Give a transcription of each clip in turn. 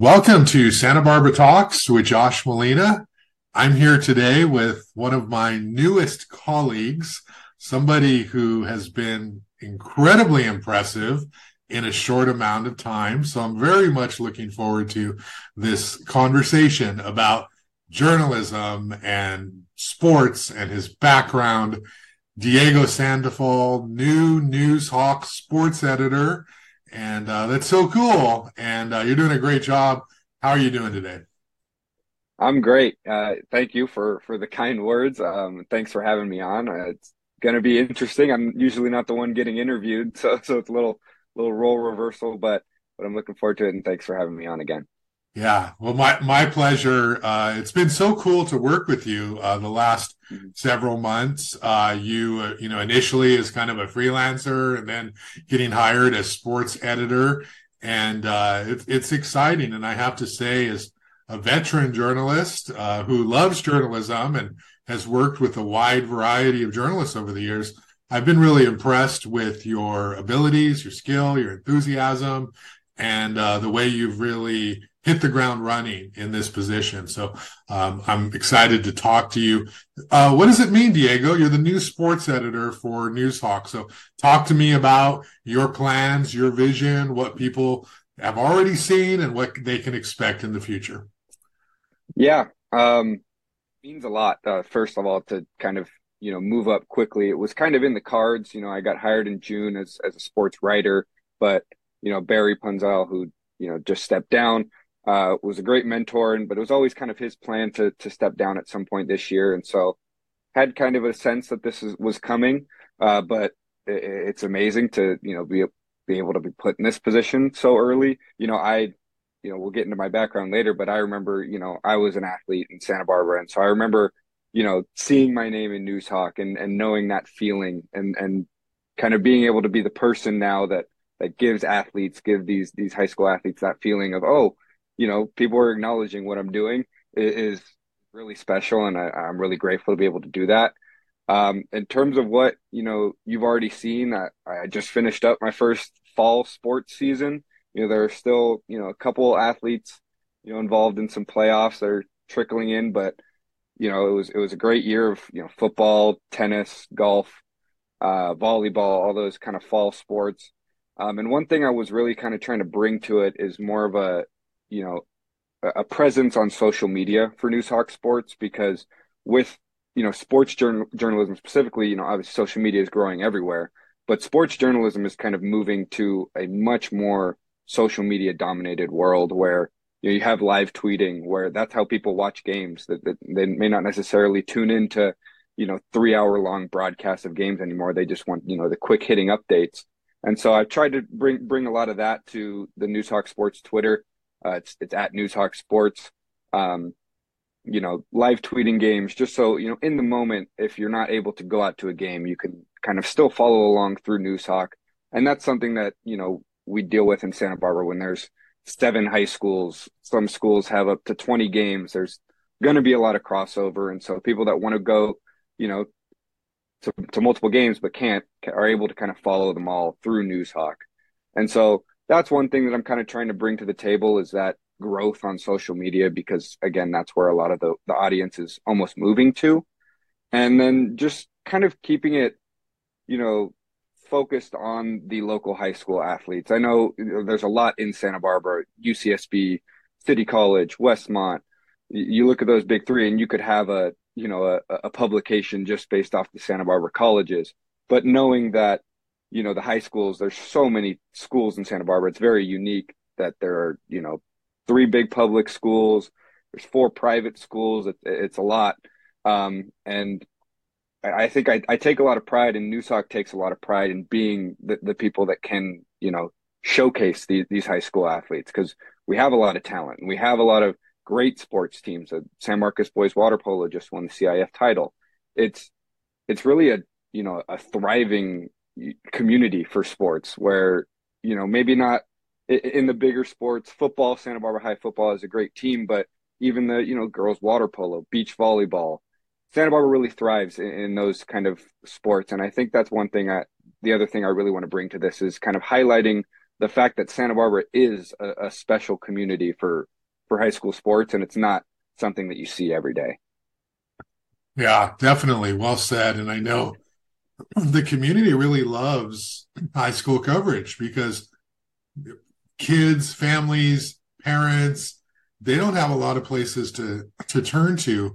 Welcome to Santa Barbara Talks with Josh Molina. I'm here today with one of my newest colleagues, somebody who has been incredibly impressive in a short amount of time. So I'm very much looking forward to this conversation about journalism and sports and his background. Diego Sandoval, new Noozhawk sports editor and uh, that's so cool. And uh, you're doing a great job. How are you doing today? I'm great. Uh, thank you for for the kind words. Um, thanks for having me on. Uh, it's going to be interesting. I'm usually not the one getting interviewed, so so it's a little little role reversal, but but I'm looking forward to it. And thanks for having me on again. Yeah, well, my my pleasure. Uh, it's been so cool to work with you uh, the last several months. Uh, you uh, you know initially as kind of a freelancer, and then getting hired as sports editor, and uh, it, it's exciting. And I have to say, as a veteran journalist uh, who loves journalism and has worked with a wide variety of journalists over the years, I've been really impressed with your abilities, your skill, your enthusiasm, and the way you've really hit the ground running in this position. So um, I'm excited to talk to you. Uh, what does it mean, Diego? You're the new sports editor for Noozhawk. So talk to me about your plans, your vision, what people have already seen, and what they can expect in the future. Yeah, um, means a lot. Uh, first of all, to kind of you know move up quickly. It was kind of in the cards. You know, I got hired in June as as a sports writer, but you know Barry Punzal, who you know just stepped down uh, was a great mentor, and but it was always kind of his plan to to step down at some point this year, and so had kind of a sense that this is, was coming. Uh, but it, it's amazing to you know be be able to be put in this position so early. You know, I you know we'll get into my background later, but I remember you know I was an athlete in Santa Barbara, and so I remember you know seeing my name in Noozhawk and and knowing that feeling and and kind of being able to be the person now that that gives athletes give these these high school athletes that feeling of oh you know, people are acknowledging what I'm doing is really special, and I, am really grateful to be able to do that. Um, in terms of what you know, you've already seen. I, I just finished up my first fall sports season. You know, there are still you know a couple athletes you know involved in some playoffs that are trickling in, but you know it was it was a great year of you know football, tennis, golf, uh, volleyball, all those kind of fall sports. Um, and one thing I was really kind of trying to bring to it is more of a you know a presence on social media for Noozhawk Sports because with you know sports journal- journalism specifically, you know obviously social media is growing everywhere, but sports journalism is kind of moving to a much more social media dominated world where you, know, you have live tweeting where that's how people watch games that, that they may not necessarily tune into you know three hour long broadcasts of games anymore. They just want you know the quick hitting updates. And so i've tried to bring bring a lot of that to the noozhawk sports twitter uh, it's it's at Noozhawk Sports. Um, you know, live tweeting games, just so you know, in the moment, if you're not able to go out to a game, you can kind of still follow along through Noozhawk, and that's something that you know we deal with in Santa Barbara when there's seven high schools. Some schools have up to 20 games. There's going to be a lot of crossover, and so people that want to go, you know, to, to multiple games but can't are able to kind of follow them all through Noozhawk, and so that's one thing that I'm kind of trying to bring to the table is that growth on social media because again that's where a lot of the, the audience is almost moving to. And then just kind of keeping it you know focused on the local high school athletes. I know there's a lot in santa barbara ucsb city college westmont. You look at those big three and you could have a you know a, a publication just based off the santa barbara colleges. But knowing that you know the high schools there's so many schools in santa barbara it's very unique that there are you know three big public schools there's four private schools it, it's a lot. Um, and I, think I, I, take a lot of pride and Noozhawk takes a lot of pride in being the, the people that can you know showcase these, these high school athletes because we have a lot of talent and we have a lot of great sports teams. Uh, san marcos boys water polo just won the cif title. It's it's really a you know a thriving community for sports where you know maybe not in the bigger sports football santa barbara high football is a great team but even the you know girls water polo beach volleyball santa barbara really thrives in, in those kind of sports and i think that's one thing I, the other thing i really want to bring to this is kind of highlighting the fact that Santa Barbara is a, a special community for for high school sports, and it's not something that you see every day. Yeah, definitely. Well said. And I know the community really loves high school coverage because kids, families, parents, they don't have a lot of places to to turn to.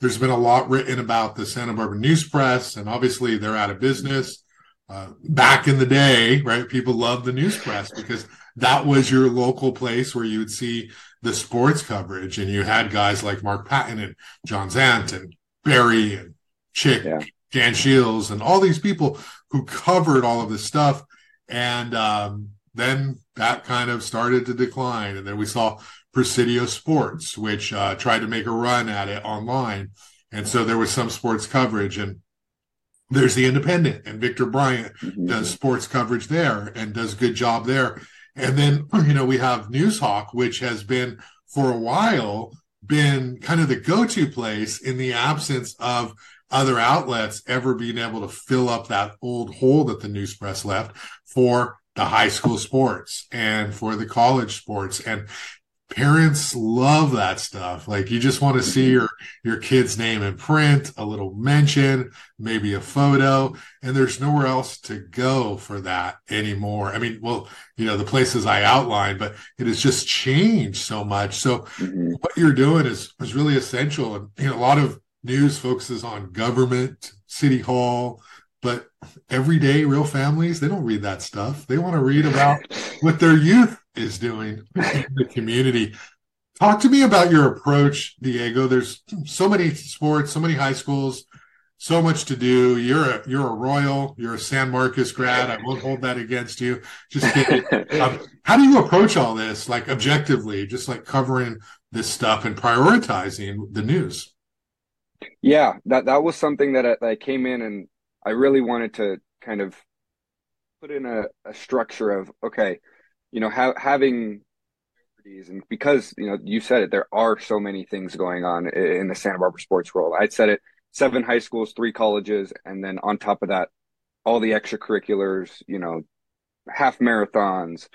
There's been a lot written about the Santa Barbara News Press, and obviously they're out of business. Uh, back in the day, right? People loved the news press because that was your local place where you would see the sports coverage, and you had guys like Mark Patton and John Zant and Barry and Chick, yeah. Dan Shields, and all these people who covered all of this stuff. And um, then that kind of started to decline. And then we saw Presidio Sports, which uh, tried to make a run at it online. And so there was some sports coverage. And there's the Independent, and Victor Bryant mm-hmm. does sports coverage there and does a good job there. And then, you know, we have Noozhawk, which has been for a while been kind of the go-to place in the absence of other outlets ever being able to fill up that old hole that the news press left for the high school sports and for the college sports. And parents love that stuff. Like you just want to see your, your kid's name in print, a little mention, maybe a photo, and there's nowhere else to go for that anymore. I mean, well, you know, the places I outlined, but it has just changed so much. So mm-hmm. what you're doing is, is really essential. And, you know, a lot of news focuses on government, city hall, but everyday real families, they don't read that stuff. They want to read about what their youth is doing in the community. Talk to me about your approach, Diego. There's so many sports, so many high schools, so much to do. You're a you're a Royal, you're a San Marcos grad. I won't hold that against you. Just kidding. um, how do you approach all this, like objectively, just like covering this stuff and prioritizing the news? Yeah, that that was something that I, that I came in and I really wanted to kind of put in a, a structure of okay, you know, ha- having and because you know you said it, there are so many things going on in the Santa Barbara sports world. I said it: seven high schools, three colleges, and then on top of that, all the extracurriculars. You know, half marathons,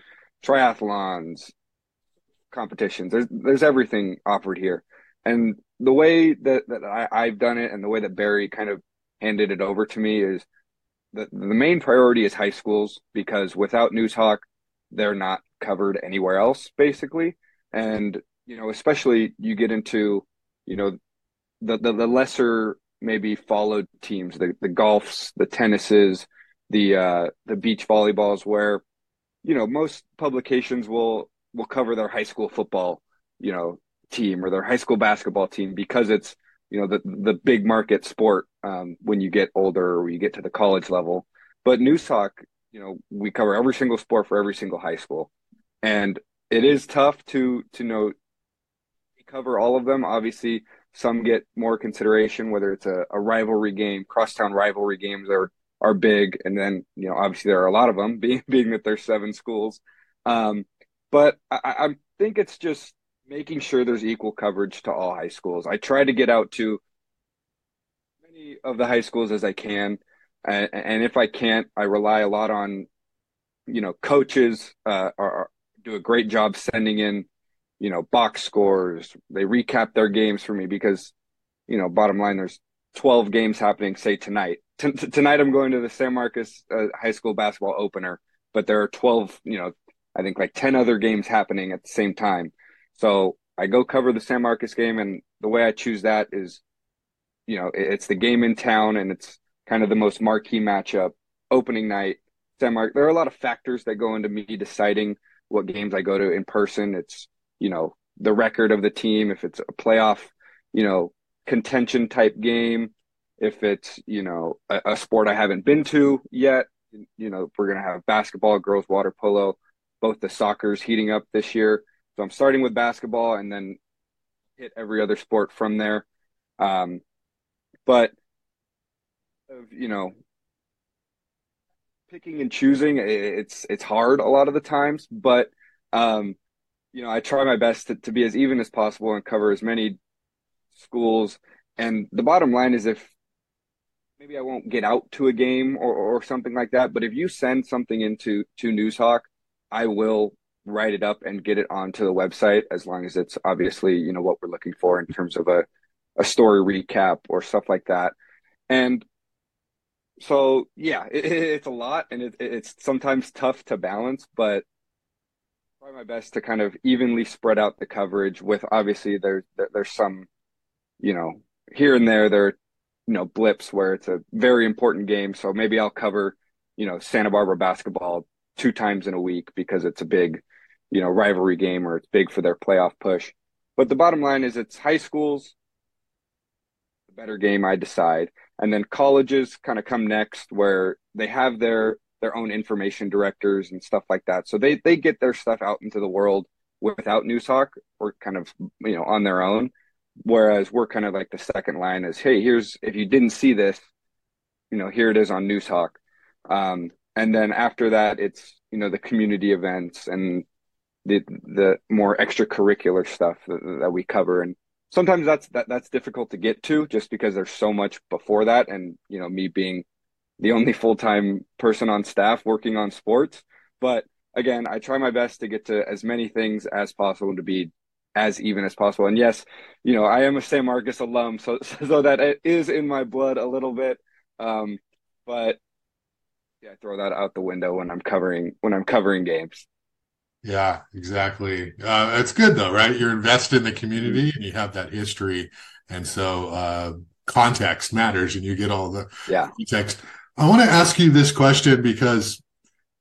triathlons, competitions. There's there's everything offered here, and the way that that I, I've done it, and the way that Barry kind of handed it over to me is the, the main priority is high schools because without Noozhawk, they're not covered anywhere else, basically. And, you know, especially you get into, you know, the, the, the lesser maybe followed teams, the, the golfs, the tennises, the, uh, the beach volleyballs where, you know, most publications will, will cover their high school football, you know, team or their high school basketball team because it's, you know the the big market sport um, when you get older or you get to the college level. But Noozhawk, you know, we cover every single sport for every single high school, and it is tough to to know we cover all of them. Obviously, some get more consideration, whether it's a, a rivalry game, crosstown rivalry games are are big, and then you know obviously there are a lot of them, being being that there's seven schools. Um, but I, I think it's just making sure there's equal coverage to all high schools. I try to get out to many of the high schools as I can, and, and if I can't, I rely a lot on you know coaches uh, are, do a great job sending in you know box scores. They recap their games for me because you know bottom line there's 12 games happening say tonight. T- tonight I'm going to the San Marcos uh, High School basketball opener, but there are 12 you know I think like 10 other games happening at the same time. So I go cover the San Marcos game, and the way I choose that is, you know, it's the game in town, and it's kind of the most marquee matchup, opening night. San Marcos. There are a lot of factors that go into me deciding what games I go to in person. It's you know the record of the team, if it's a playoff, you know, contention type game, if it's you know a, a sport I haven't been to yet. You know, we're gonna have basketball, girls water polo, both the soccer's heating up this year. So I'm starting with basketball and then hit every other sport from there. Um, but you know, picking and choosing, it's it's hard a lot of the times. But um, you know, I try my best to, to be as even as possible and cover as many schools. And the bottom line is, if maybe I won't get out to a game or, or something like that, but if you send something into to Noozhawk I will write it up and get it onto the website as long as it's obviously you know what we're looking for in terms of a a story recap or stuff like that. And so yeah, it, it's a lot and it, it's sometimes tough to balance, but try my best to kind of evenly spread out the coverage with obviously there's there's some you know here and there there are you know blips where it's a very important game so maybe I'll cover you know Santa Barbara basketball two times in a week because it's a big you know rivalry game or it's big for their playoff push but the bottom line is it's high schools the better game I decide and then colleges kind of come next where they have their their own information directors and stuff like that. So they they get their stuff out into the world without Noozhawk or kind of you know on their own. Whereas we're kind of like the second line is, hey, here's if you didn't see this, you know, here it is on Noozhawk. Um, and then after that, it's you know the community events and the the more extracurricular stuff that, that we cover and sometimes that's that, that's difficult to get to just because there's so much before that and you know me being the only full time person on staff working on sports. But again, I try my best to get to as many things as possible to be as even as possible. And yes, you know, I am a San Marcos alum, so so that it is in my blood a little bit. Um, but yeah, I throw that out the window when I'm covering when I'm covering games. Yeah, exactly. Uh, it's good though, right? You're invested in the community mm-hmm. and you have that history, and so uh, context matters, and you get all the yeah context. I want to ask you this question because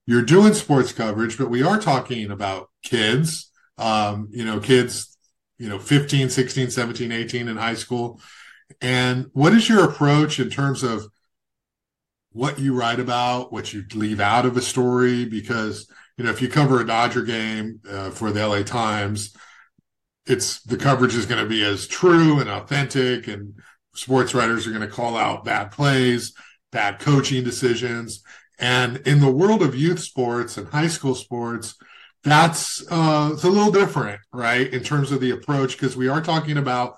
you're doing sports coverage, but we are talking about kids, um, you know, kids, you know, 15, 16, 17, 18 in high school. And what is your approach in terms of what you write about, what you leave out of a story? Because, you know, if you cover a Dodger game uh, for the LA Times, it's the coverage is going to be as true and authentic and sports writers are going to call out bad plays bad coaching decisions. And in the world of youth sports and high school sports, that's uh, it's a little different, right? In terms of the approach, because we are talking about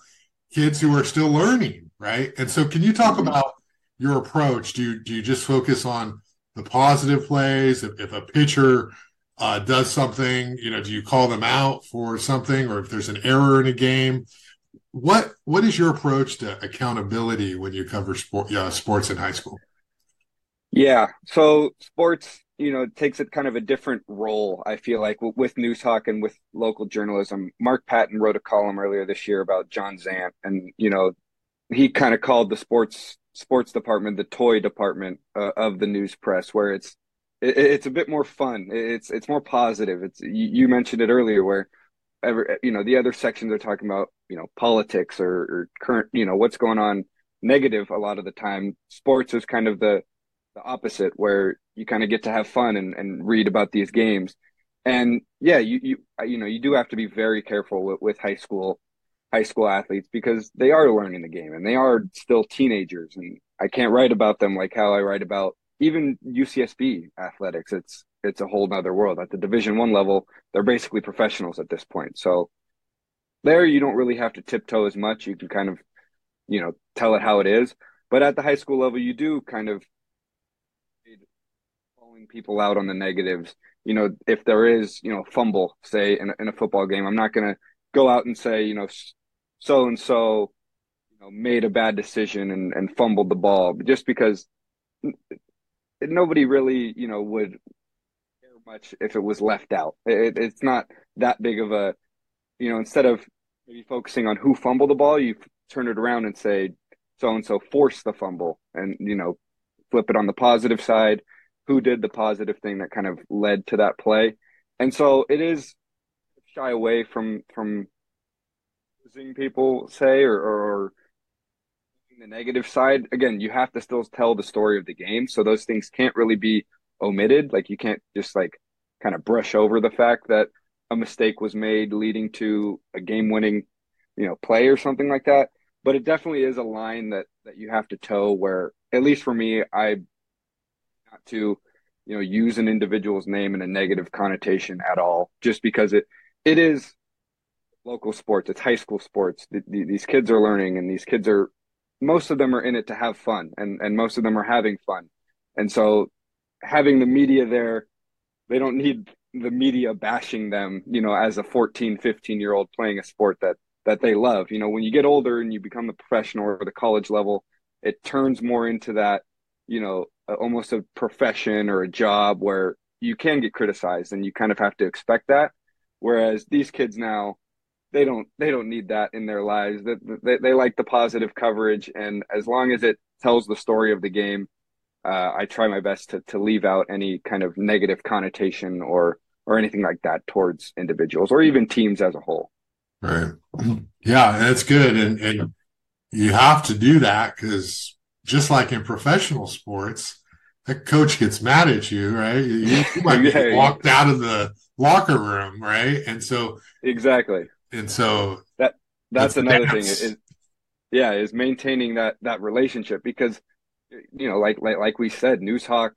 kids who are still learning, right? And so, can you talk mm-hmm. about your approach? Do you, do you just focus on the positive plays? If, if a pitcher uh, does something, you know, do you call them out for something, or if there's an error in a game? what what is your approach to accountability when you cover sport uh, sports in high school? Yeah, so sports, you know, takes it kind of a different role. I feel like with Noozhawk and with local journalism. Mark Patton wrote a column earlier this year about John Zant, and you know, he kind of called the sports sports department the toy department uh, of the news press, where it's it, it's a bit more fun. It's it's more positive. It's you, mentioned it earlier where ever you know the other sections are talking about you know politics or, or, current you know what's going on negative a lot of the time sports is kind of the the opposite where you kind of get to have fun and, and read about these games and yeah you you you know you do have to be very careful with, with high school high school athletes because they are learning the game and they are still teenagers and I can't write about them like how I write about even UCSB athletics. It's it's a whole nother world. At the division one level, they're basically professionals at this point. So there you don't really have to tiptoe as much. You can kind of, you know, tell it how it is. But at the high school level, you do kind of calling people out on the negatives. You know, if there is, you know, fumble, say in a, in a football game, I'm not going to go out and say, you know, so and so, made a bad decision and, and fumbled the ball just because nobody really, you know, would care much if it was left out. It, it's not that big of a, you know, instead of maybe focusing on who fumbled the ball, you turn it around and say so and so forced the fumble, and you know, flip it on the positive side. Who did the positive thing that kind of led to that play? And so it is shy away from from losing people say or, or the negative side. Again, you have to still tell the story of the game, so those things can't really be omitted. Like you can't just like kind of brush over the fact that a mistake was made leading to a game winning, you know, play or something like that. But it definitely is a line that that you have to toe where at least for me, I not to, you know, use an individual's name in a negative connotation at all, just because it it is local sports. It's high school sports. The, the, these kids are learning, and these kids are most of them are in it to have fun, and and most of them are having fun. And so having the media there, they don't need the media bashing them, you know, as a 14, 15 year old playing a sport that that they love. You know, when you get older and you become a professional or the college level, it turns more into that, you know, almost a profession or a job where you can get criticized and you kind of have to expect that. Whereas these kids now, they don't they don't need that in their lives. They, they, they like the positive coverage, and as long as it tells the story of the game, uh, I try my best to to leave out any kind of negative connotation or or anything like that towards individuals or even teams as a whole. Right. Yeah, that's good, and and you have to do that because just like in professional sports, that coach gets mad at you, right? You, you might yeah, walked yeah. out of the locker room, right? And so exactly, and so that that's, another thing is, yeah, is maintaining that that relationship because you know, like like like we said, Noozhawk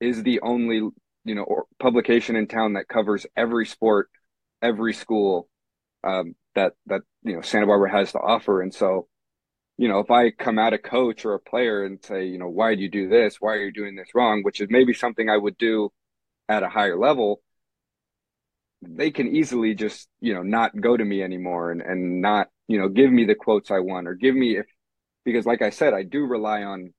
is the only you know publication in town that covers every sport, every school um, that that you know Santa Barbara has to offer, and so you know, if I come at a coach or a player and say, you know, why do you do this? Why are you doing this wrong? Which is maybe something I would do at a higher level. They can easily just, you know, not go to me anymore and, and not, you know, give me the quotes I want or give me if, because like I said, I do rely on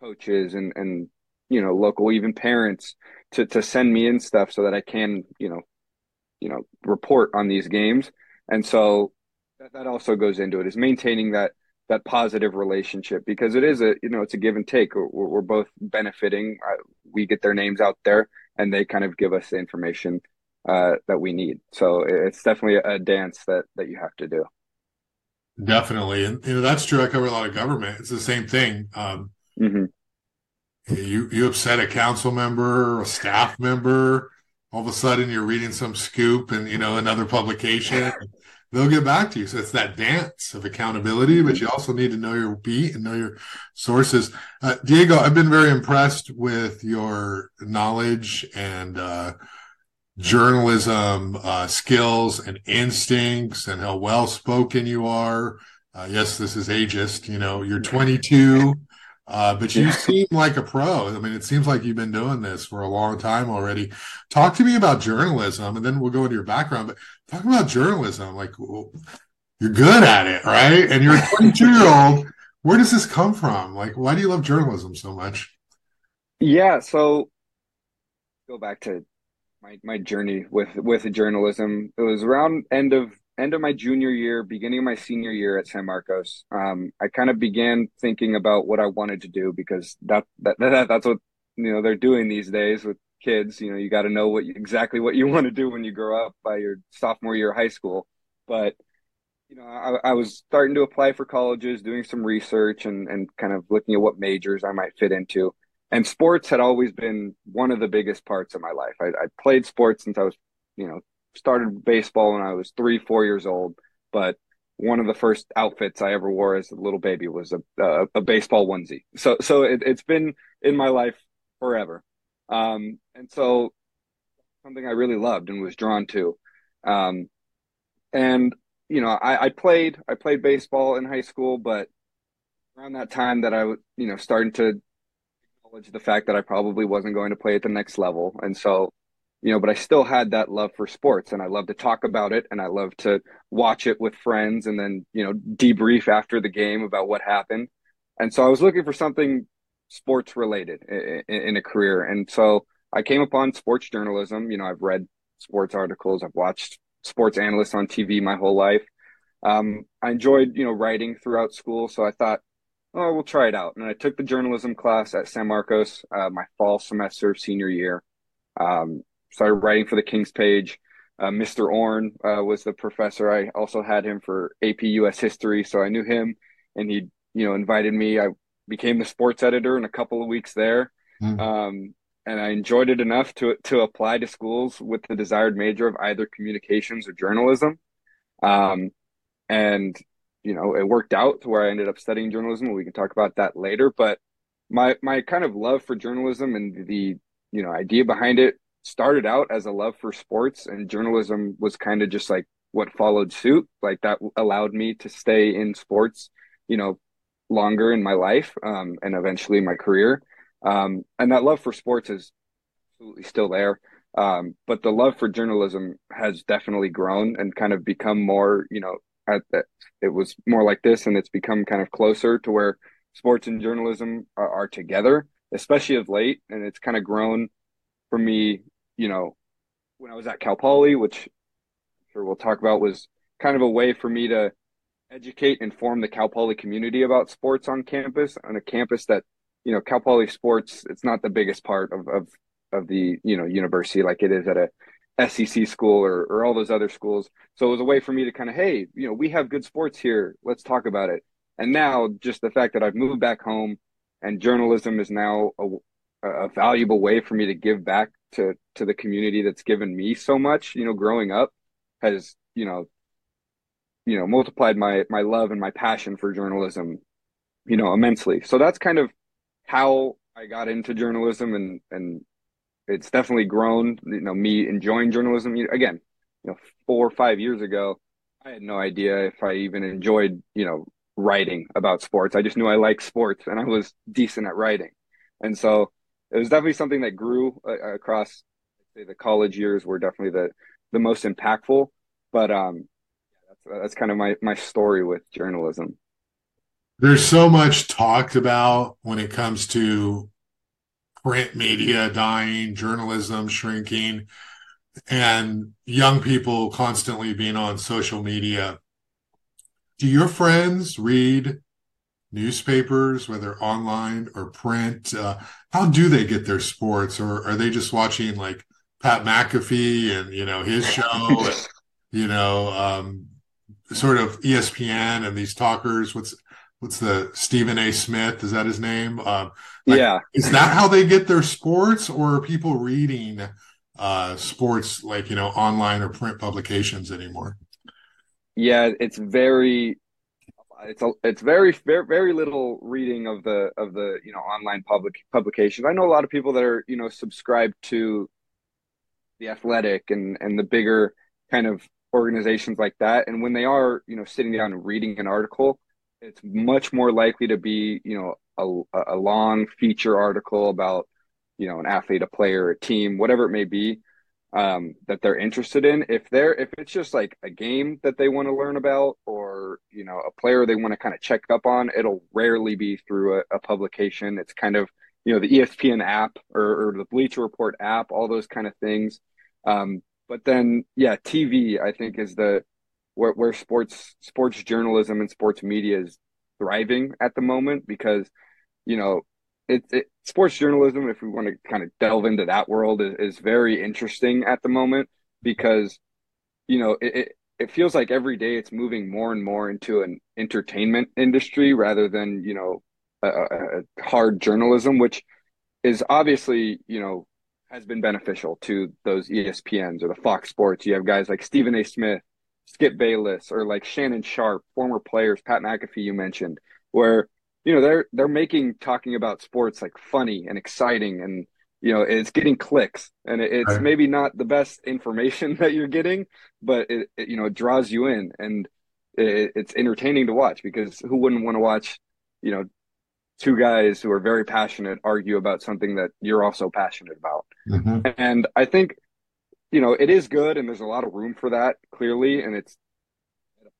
coaches and, and, you know, local, even parents to, to send me in stuff so that I can, you know, you know, report on these games. And so that, that also goes into it is maintaining that, that positive relationship because it is a you know it's a give and take we're, we're both benefiting we get their names out there and they kind of give us the information uh, that we need. So it's definitely a, dance that that you have to do. Definitely. And you know that's true. I cover a lot of government. It's the same thing. Um, mm-hmm. you you upset a council member a staff member all of a sudden you're reading some scoop and you know another publication. They'll get back to you. So it's that dance of accountability, but you also need to know your beat and know your sources. Uh, Diego, I've been very impressed with your knowledge and uh, journalism uh, skills and instincts and how well spoken you are. Uh, yes, this is ageist. You know, you're 22. Uh, but you seem like a pro. I mean, it seems like you've been doing this for a long time already. Talk to me about journalism, and then we'll go into your background. But talk about journalism. Like, well, you're good at it, right? And you're a 22 year old. Where does this come from? Like, why do you love journalism so much? Yeah. So, go back to my my journey with with journalism. It was around end of end of my junior year, beginning of my senior year at San Marcos, um, I kind of began thinking about what I wanted to do because that, that, that that's what you know they're doing these days with kids. You know, you got to know what you, exactly what you want to do when you grow up by your sophomore year of high school. But you know, I, I was starting to apply for colleges, doing some research, and and kind of looking at what majors I might fit into. And sports had always been one of the biggest parts of my life. I, I played sports since I was, you know, started baseball when I was three, four years old, but one of the first outfits I ever wore as a little baby was a a, a baseball onesie. So so it, has been in my life forever, um, and so something I really loved and was drawn to, um, and you know I, I played I played baseball in high school, but around that time that I was you know starting to acknowledge the fact that I probably wasn't going to play at the next level, and so you know, but I still had that love for sports and I love to talk about it and I love to watch it with friends and then, you know, debrief after the game about what happened. And so I was looking for something sports related in, a career. And so I came upon sports journalism. You know, I've read sports articles, I've watched sports analysts on TV my whole life. Um, I enjoyed, you know, writing throughout school. So I thought, oh, we'll try it out. And I took the journalism class at San Marcos, uh, my fall semester of senior year. Um, started writing for the King's Page. Uh, Mr. Orn uh, was the professor. I also had him for AP US history, so I knew him, and he, you know, invited me. I became the sports editor in a couple of weeks there, mm. um, and I enjoyed it enough to to apply to schools with the desired major of either communications or journalism. Um, and you know, it worked out to where I ended up studying journalism. We can talk about that later, but my my kind of love for journalism and the you know idea behind it started out as a love for sports and journalism was kind of just like what followed suit like that allowed me to stay in sports you know longer in my life um, and eventually my career um, and that love for sports is absolutely still there Um, but the love for journalism has definitely grown and kind of become more, you know, at the, it was more like this and it's become kind of closer to where sports and journalism are, are together, especially of late. And it's kind of grown for me, you know, when I was at Cal Poly, which I'm sure we'll talk about, was kind of a way for me to educate and inform the Cal Poly community about sports on campus, on a campus that, you know, Cal Poly sports, it's not the biggest part of, of, of the, you know, university like it is at a SEC school or, or all those other schools. So it was a way for me to kind of, hey, you know, we have good sports here. Let's talk about it. And now just the fact that I've moved back home and journalism is now a, a valuable way for me to give back to, to the community that's given me so much, you know, growing up has, you know, you know, multiplied my, my love and my passion for journalism, you know, immensely. So that's kind of how I got into journalism and, and it's definitely grown. You know, me enjoying journalism again. You know, four or five years ago, I had no idea if I even enjoyed you know writing about sports. I just knew I liked sports and I was decent at writing, and so it was definitely something that grew uh, across. The college years were definitely the the most impactful, but um, that's that's kind of my my story with journalism. There's so much talked about when it comes to print media dying, journalism shrinking, and young people constantly being on social media. Do your friends read newspapers, whether online or print? Uh, how do they get their sports, or are they just watching like Pat McAfee and you know his show, and, you know, um, sort of ESPN and these talkers? What's what's the Stephen A. Smith? Is that his name? Um, like, yeah. Is that how they get their sports, or are people reading uh, sports like you know online or print publications anymore? Yeah, it's very. It's a, it's very, very very little reading of the of the you know online public publications. I know a lot of people that are you know subscribed to the athletic and and the bigger kind of organizations like that and when they are you know sitting down and reading an article it's much more likely to be you know a, a long feature article about you know an athlete a player a team whatever it may be um, that they're interested in. If they're if it's just like a game that they want to learn about or you know a player they want to kind of check up on it'll rarely be through a, a publication. It's kind of you know the espn app or, or, the bleacher report app all those kind of things. Um, but then yeah tv i think is the where, where sports sports journalism and sports media is thriving at the moment because you know it, it sports journalism if we want to kind of delve into that world is, is very interesting at the moment because you know it, it, it feels like every day it's moving more and more into an entertainment industry rather than you know a, a hard journalism which is obviously you know has been beneficial to those espns or the fox sports. You have guys like stephen a. Smith Skip Bayless or like Shannon Sharpe, former players, Pat McAfee you mentioned, where you know they're they're making talking about sports like funny and exciting and you know it's getting clicks and it's right. maybe not the best information that you're getting but it, it you know it draws you in and it, it's entertaining to watch because who wouldn't want to watch you know two guys who are very passionate argue about something that you're also passionate about mm-hmm. and i think you know, it is good and there's a lot of room for that clearly. And it's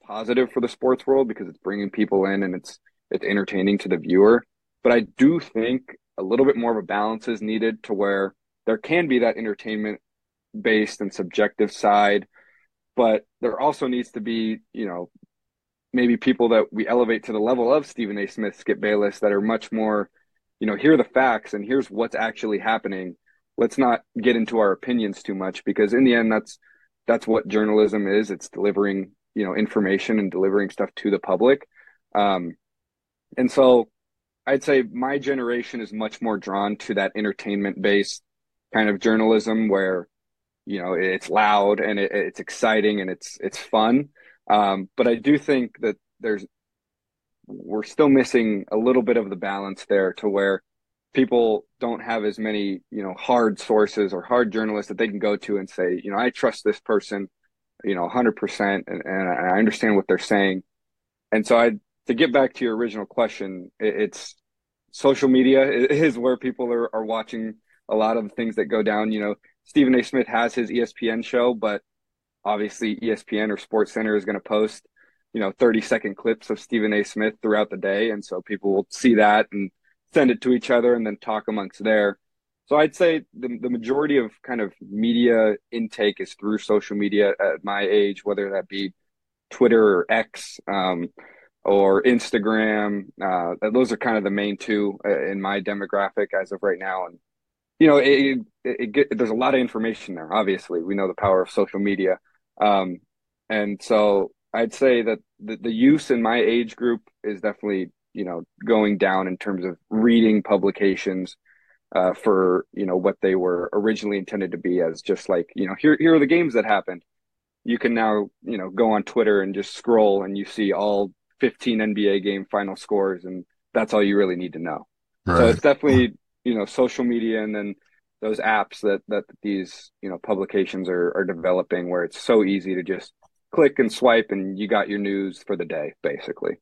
positive for the sports world because it's bringing people in and it's, it's entertaining to the viewer. But I do think a little bit more of a balance is needed to where there can be that entertainment based and subjective side, but there also needs to be, you know, maybe people that we elevate to the level of Stephen A. Smith, Skip Bayless that are much more, you know, here are the facts and here's what's actually happening let's not get into our opinions too much because in the end that's that's what journalism is it's delivering you know information and delivering stuff to the public um, and so i'd say my generation is much more drawn to that entertainment based kind of journalism where you know it's loud and it, it's exciting and it's it's fun. Um, but i do think that there's we're still missing a little bit of the balance there to where people don't have as many you know hard sources or hard journalists that they can go to and say you know i trust this person you know 100% and, and i understand what they're saying. And so i to get back to your original question it, it's social media is where people are, are watching a lot of the things that go down you know Stephen A. Smith has his ESPN show, but obviously ESPN or Sports Center is going to post, you know, 30 second clips of Stephen A. Smith throughout the day. And so people will see that and send it to each other and then talk amongst there. So I'd say the, the majority of kind of media intake is through social media at my age, whether that be Twitter or X um, or Instagram. Uh, those are kind of the main two uh, in my demographic as of right now. And you know, it, it, it, there's a lot of information there. Obviously, we know the power of social media, um, and so I'd say that the, the use in my age group is definitely you know going down in terms of reading publications uh, for you know what they were originally intended to be as just like you know here here are the games that happened. You can now you know go on Twitter and just scroll and you see all 15 NBA game final scores and that's all you really need to know. Right. So it's definitely you know social media and then those apps that that these you know publications are are developing where it's so easy to just click and swipe and you got your news for the day basically.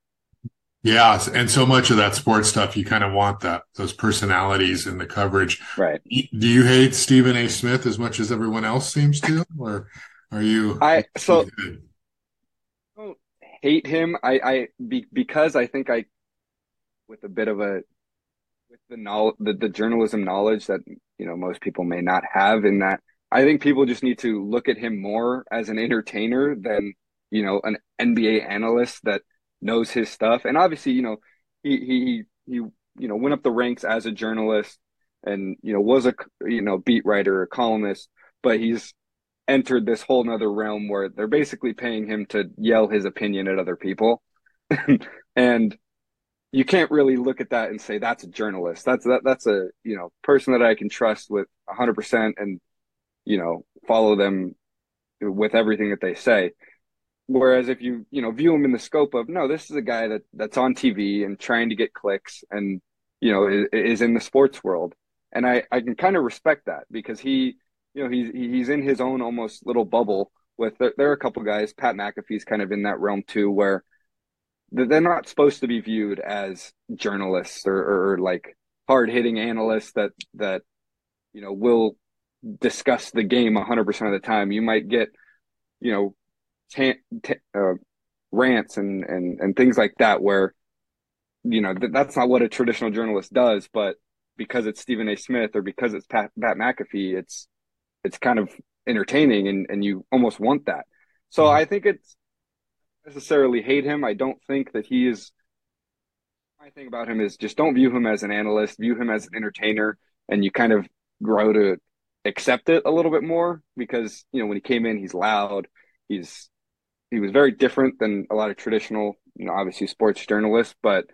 Yeah and so much of that sports stuff you kind of want that those personalities in the coverage. Right. Do you hate stephen a. Smith as much as everyone else seems to or are you i so hate him i i be, because i think i with a bit of a with the knowledge, the, the journalism knowledge that you know most people may not have. In that, I think people just need to look at him more as an entertainer than you know an NBA analyst that knows his stuff. And obviously, you know, he he he you know went up the ranks as a journalist and you know was a you know beat writer or columnist, but he's entered this whole nother realm where they're basically paying him to yell his opinion at other people. and you can't really look at that and say that's a journalist. That's that that's a you know person that I can trust with hundred percent and you know follow them with everything that they say. Whereas if you you know view him in the scope of no, this is a guy that that's on TV and trying to get clicks and you know is, is in the sports world, and I I can kind of respect that because he you know he's he's in his own almost little bubble with there, there are a couple guys. Pat McAfee's kind of in that realm too, where they're not supposed to be viewed as journalists or, or like hard hitting analysts that that you know will discuss the game 100% of the time you might get you know t- t- uh, rants and, and and things like that where you know th- that's not what a traditional journalist does but because it's Stephen A. Smith or because it's Pat, Pat McAfee it's it's kind of entertaining and and you almost want that so mm-hmm. I think it's necessarily hate him. I don't think that he is. My thing about him is just don't view him as an analyst, view him as an entertainer, and you kind of grow to accept it a little bit more because you know when he came in, he's loud. He's he was very different than a lot of traditional, you know, obviously sports journalists. But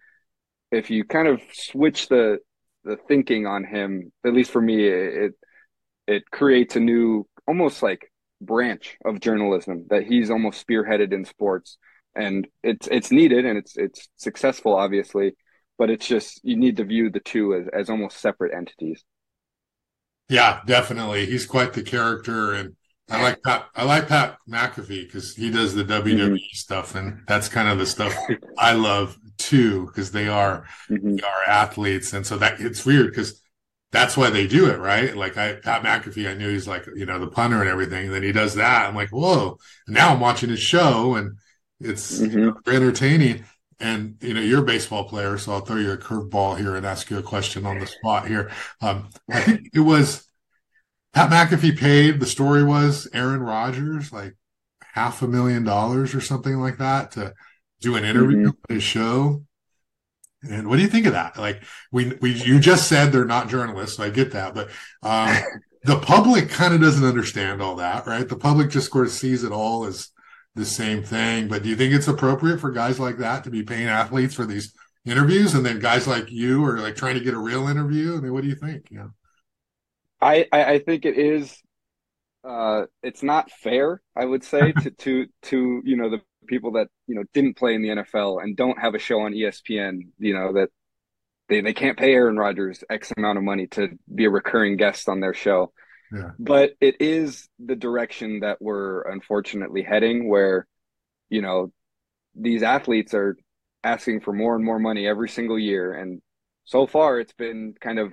if you kind of switch the the thinking on him, at least for me, it it creates a new, almost like branch of journalism that he's almost spearheaded in sports and it's it's needed and it's it's successful obviously but it's just you need to view the two as, as almost separate entities yeah definitely he's quite the character and i like pat i like pat mcafee because he does the wwe mm-hmm. stuff and that's kind of the stuff i love too because they are mm-hmm. they are athletes and so that it's weird because that's why they do it, right? Like I, Pat McAfee, I knew he's like, you know, the punter and everything. And then he does that. I'm like, whoa. And now I'm watching his show and it's mm-hmm. entertaining. And, you know, you're a baseball player. So I'll throw you a curveball here and ask you a question on the spot here. Um, I think it was Pat McAfee paid, the story was Aaron Rodgers, like half a million dollars or something like that to do an interview mm-hmm. on his show. And what do you think of that? Like we, we, you just said they're not journalists, so I get that, but, um, the public kind of doesn't understand all that, right? The public just sort of sees it all as the same thing. But do you think it's appropriate for guys like that to be paying athletes for these interviews, and then guys like you are like trying to get a real interview? I mean, what do you think? Yeah, I I think it is. Uh, it's not fair, I would say, to to to you know the people that you know didn't play in the NFL and don't have a show on ESPN, you know that they they can't pay Aaron Rodgers X amount of money to be a recurring guest on their show. Yeah. But it is the direction that we're unfortunately heading, where you know these athletes are asking for more and more money every single year, and so far it's been kind of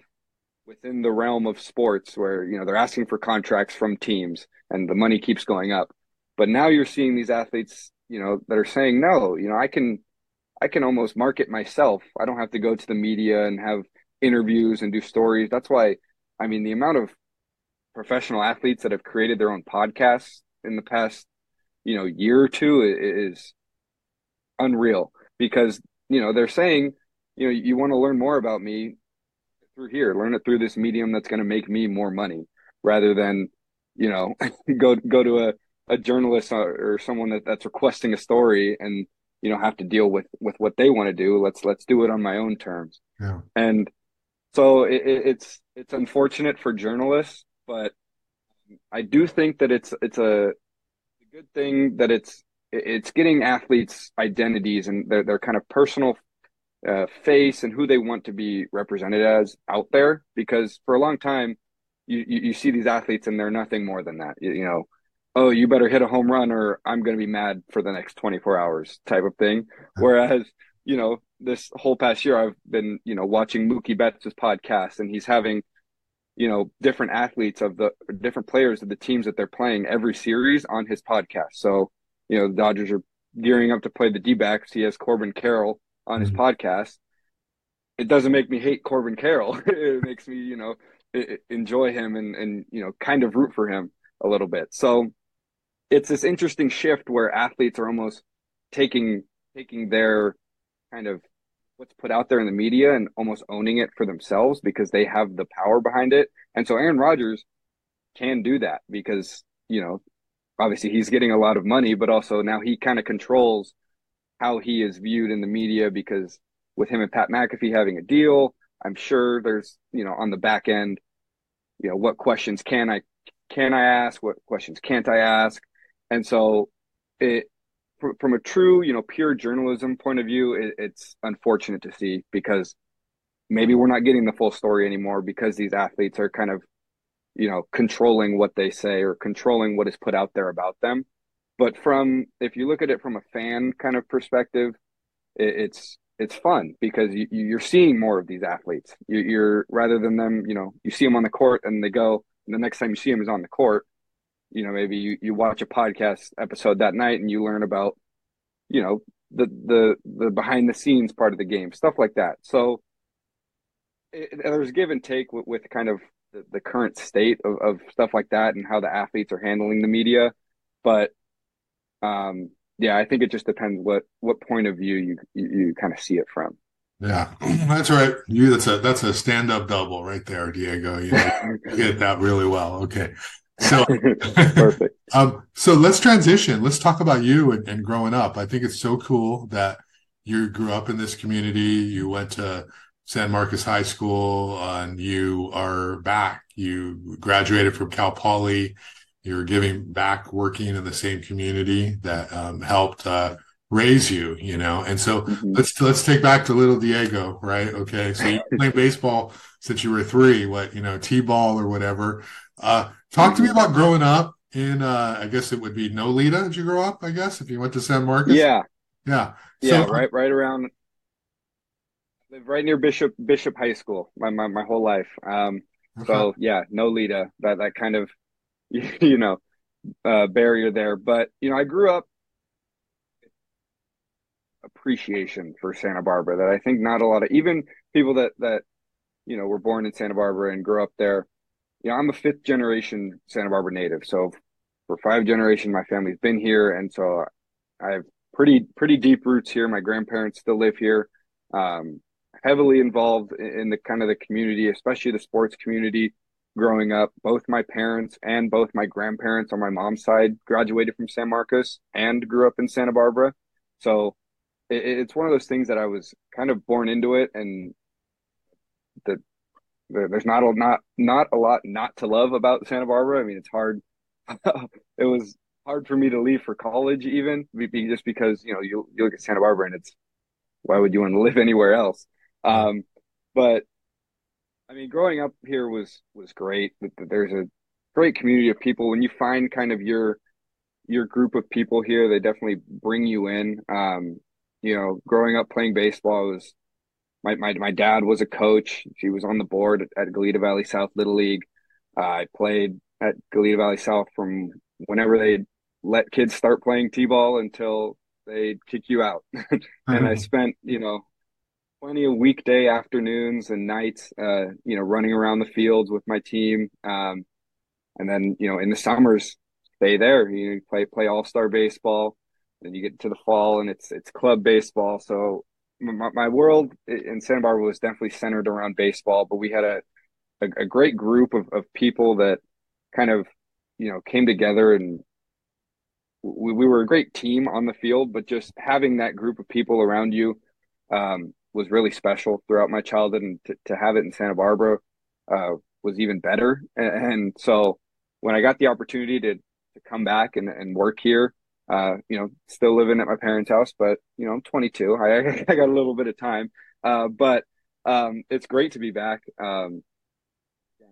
within the realm of sports where you know they're asking for contracts from teams and the money keeps going up but now you're seeing these athletes you know that are saying no you know i can i can almost market myself. I don't have to go to the media and have interviews and do stories. That's why i mean the amount of professional athletes that have created their own podcasts in the past you know year or two is unreal. Because you know they're saying you know you want to learn more about me through here. Learn it through this medium that's going to make me more money rather than you know go go to a, a journalist or, or someone that, that's requesting a story and you know have to deal with with what they want to do let's let's do it on my own terms yeah. and so it, it's it's unfortunate for journalists but i do think that it's it's a, a good thing that it's it's getting athletes identities and their, their kind of personal uh, face and who they want to be represented as out there because for a long time you, you, you see these athletes and they're nothing more than that you, you, know oh you better hit a home run or i'm going to be mad for the next 24 hours type of thing. Whereas you know this whole past year i've been you know watching mookie betts' podcast and he's having you know different athletes of the different players of the teams that they're playing every series on his podcast. So you know the dodgers are gearing up to play the d-backs. He has corbin carroll on his mm-hmm. podcast, it doesn't make me hate Corbin Carroll. it makes me, you know, enjoy him and and you know, kind of root for him a little bit. So it's this interesting shift where athletes are almost taking taking their kind of what's put out there in the media and almost owning it for themselves because they have the power behind it. And so Aaron Rodgers can do that because, you know, obviously he's getting a lot of money, but also now he kind of controls how he is viewed in the media because with him and Pat McAfee having a deal, I'm sure there's, you know, on the back end, you know, what questions can I can I ask? What questions can't I ask? And so it from a true, you know, pure journalism point of view, it, it's unfortunate to see because maybe we're not getting the full story anymore because these athletes are kind of, you know, controlling what they say or controlling what is put out there about them. But from if you look at it from a fan kind of perspective, it, it's it's fun because you, you're seeing more of these athletes. You, you're rather than them, you know, you see them on the court and they go, and the next time you see him is on the court. You know, maybe you, you watch a podcast episode that night and you learn about, you know, the the the behind the scenes part of the game, stuff like that. So it, there's give and take with, with kind of the, the current state of, of stuff like that and how the athletes are handling the media. But um, yeah, I think it just depends what what point of view you you, you kind of see it from. Yeah, that's right. You that's a that's a stand up double right there, Diego. You, know, you get that really well. Okay. So perfect. um, so let's transition. Let's talk about you and, and growing up. I think it's so cool that you grew up in this community. You went to San Marcos High School, and you are back. You graduated from Cal Poly you're giving back working in the same community that um, helped uh, raise you you know and so mm-hmm. let's let's take back to little diego right okay so you playing baseball since you were three what you know t-ball or whatever uh talk to me mm-hmm. about growing up in uh i guess it would be Noleta did you grow up i guess if you went to san marcos yeah yeah yeah right right around live right near bishop bishop high school my my, my whole life um okay. so yeah Noleta that that kind of you know, uh, barrier there. But you know, I grew up appreciation for Santa Barbara that I think not a lot of even people that that you know were born in Santa Barbara and grew up there. You know, I'm a fifth generation Santa Barbara native, so for five generations my family's been here, and so I have pretty pretty deep roots here. My grandparents still live here. Um, heavily involved in the kind of the community, especially the sports community growing up. Both my parents and both my grandparents on my mom's side graduated from San Marcos and grew up in Santa Barbara. So it, it's one of those things that I was kind of born into it, and the, the there's not a not not a lot not to love about Santa Barbara. I mean, it's hard. it was hard for me to leave for college, even just because you know you you look at Santa Barbara and it's why would you want to live anywhere else? Um, but I mean, growing up here was was great. There's a great community of people. When you find kind of your your group of people here, they definitely bring you in. Um, you know, growing up playing baseball was my, my, my dad was a coach. He was on the board at, at Goleta Valley South Little League. Uh, I played at Goleta Valley South from whenever they let kids start playing t-ball until they kick you out. and mm-hmm. I spent, you know, plenty of weekday afternoons and nights, uh, you know, running around the fields with my team. Um, and then, you know, in the summers, stay there. You play play all star baseball. Then you get to the fall, and it's it's club baseball. So my, my world in Santa Barbara was definitely centered around baseball, but we had a a, a great group of, of people that kind of you know came together and we, we were a great team on the field, but just having that group of people around you um, was really special throughout my childhood, and to, to have it in Santa Barbara uh, was even better. And, and, so when I got the opportunity to to come back and, and work here, uh, you know, still living at my parents' house, but you know, I'm 22. I I got a little bit of time, uh, but um, it's great to be back. Um,